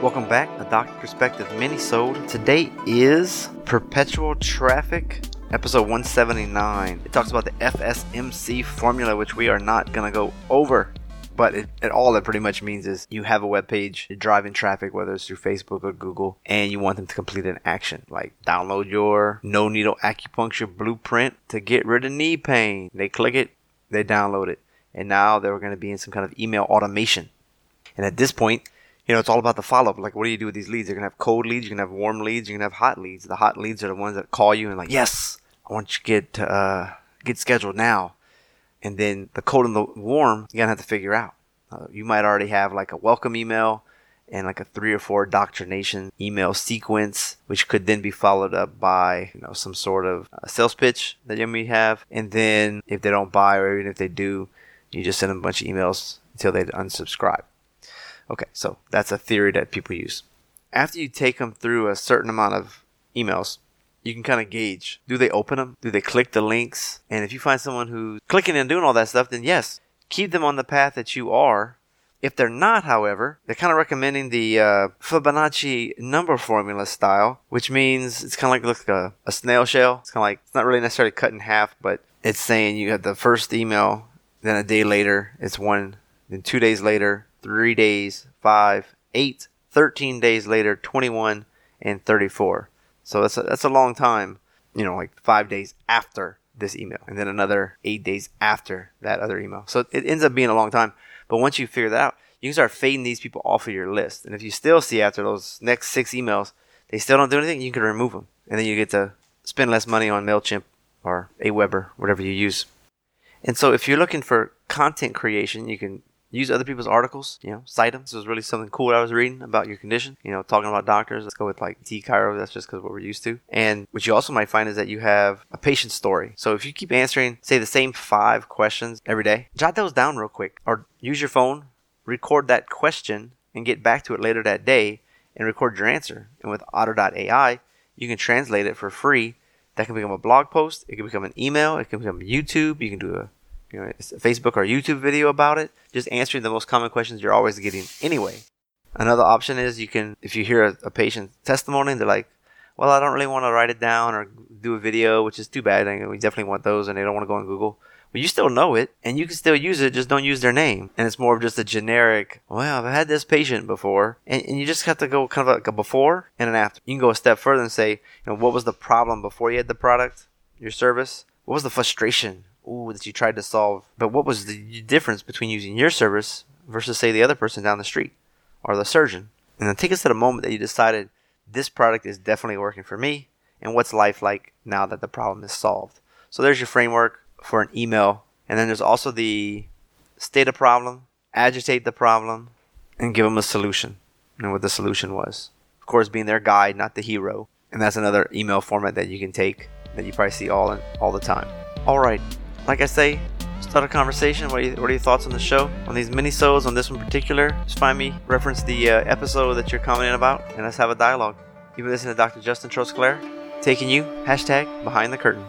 Welcome back, a Doctor Perspective mini-sode. Today is Perpetual Traffic, episode 179. It talks about the FSMC formula, which we are not going to go over. But it, it, all that pretty much means is you have a web page, you're driving traffic, whether it's through Facebook or Google, and you want them to complete an action, like download your no needle acupuncture blueprint to get rid of knee pain. They click it, they download it, and now they're going to be in some kind of email automation. And at this point, you know, it's all about the follow up. Like, what do you do with these leads? You're gonna have cold leads, you're gonna have warm leads, you're gonna have hot leads. The hot leads are the ones that call you and like, yes, I want you to get uh, get scheduled now. And then the cold and the warm, you're gonna have to figure out. Uh, you might already have like a welcome email and like a three or four doctrination email sequence, which could then be followed up by you know some sort of uh, sales pitch that you may have. And then if they don't buy, or even if they do, you just send them a bunch of emails until they unsubscribe. Okay, so that's a theory that people use. After you take them through a certain amount of emails, you can kind of gauge do they open them? Do they click the links? And if you find someone who's clicking and doing all that stuff, then yes, keep them on the path that you are. If they're not, however, they're kind of recommending the uh, Fibonacci number formula style, which means it's kind of like, like a, a snail shell. It's kind of like, it's not really necessarily cut in half, but it's saying you have the first email, then a day later, it's one, then two days later, three days, five, eight, 13 days later, 21, and 34. So that's a, that's a long time, you know, like five days after this email, and then another eight days after that other email. So it ends up being a long time. But once you figure that out, you can start fading these people off of your list. And if you still see after those next six emails, they still don't do anything, you can remove them. And then you get to spend less money on MailChimp or Aweber, whatever you use. And so if you're looking for content creation, you can use other people's articles, you know, cite them. This was really something cool I was reading about your condition, you know, talking about doctors. Let's go with like T Chiro. That's just because what we're used to. And what you also might find is that you have a patient story. So if you keep answering, say, the same five questions every day, jot those down real quick or use your phone, record that question, and get back to it later that day and record your answer. And with Otter.ai, you can translate it for free. That can become a blog post. It can become an email. It can become YouTube. You can do a you know, Facebook or YouTube video about it, just answering the most common questions you're always getting anyway. Another option is you can, if you hear a, a patient testimony, they're like, well, I don't really want to write it down or do a video, which is too bad. We definitely want those and they don't want to go on Google. But you still know it and you can still use it, just don't use their name. And it's more of just a generic, well, I've had this patient before. And, and you just have to go kind of like a before and an after. You can go a step further and say, you know, what was the problem before you had the product, your service? What was the frustration ooh, that you tried to solve. But what was the difference between using your service versus, say, the other person down the street or the surgeon? And then take us to the moment that you decided this product is definitely working for me and what's life like now that the problem is solved. So there's your framework for an email. And then there's also the state a problem, agitate the problem, and give them a solution and what the solution was. Of course, being their guide, not the hero. And that's another email format that you can take that you probably see all in, all the time. All right, like I say, start a conversation. What are, you, what are your thoughts on the show? On these mini-sodes, on this one in particular? Just find me, reference the uh, episode that you're commenting about, and let's have a dialogue. You've been listening to Dr. Justin Trosclair, taking you, hashtag, behind the curtain.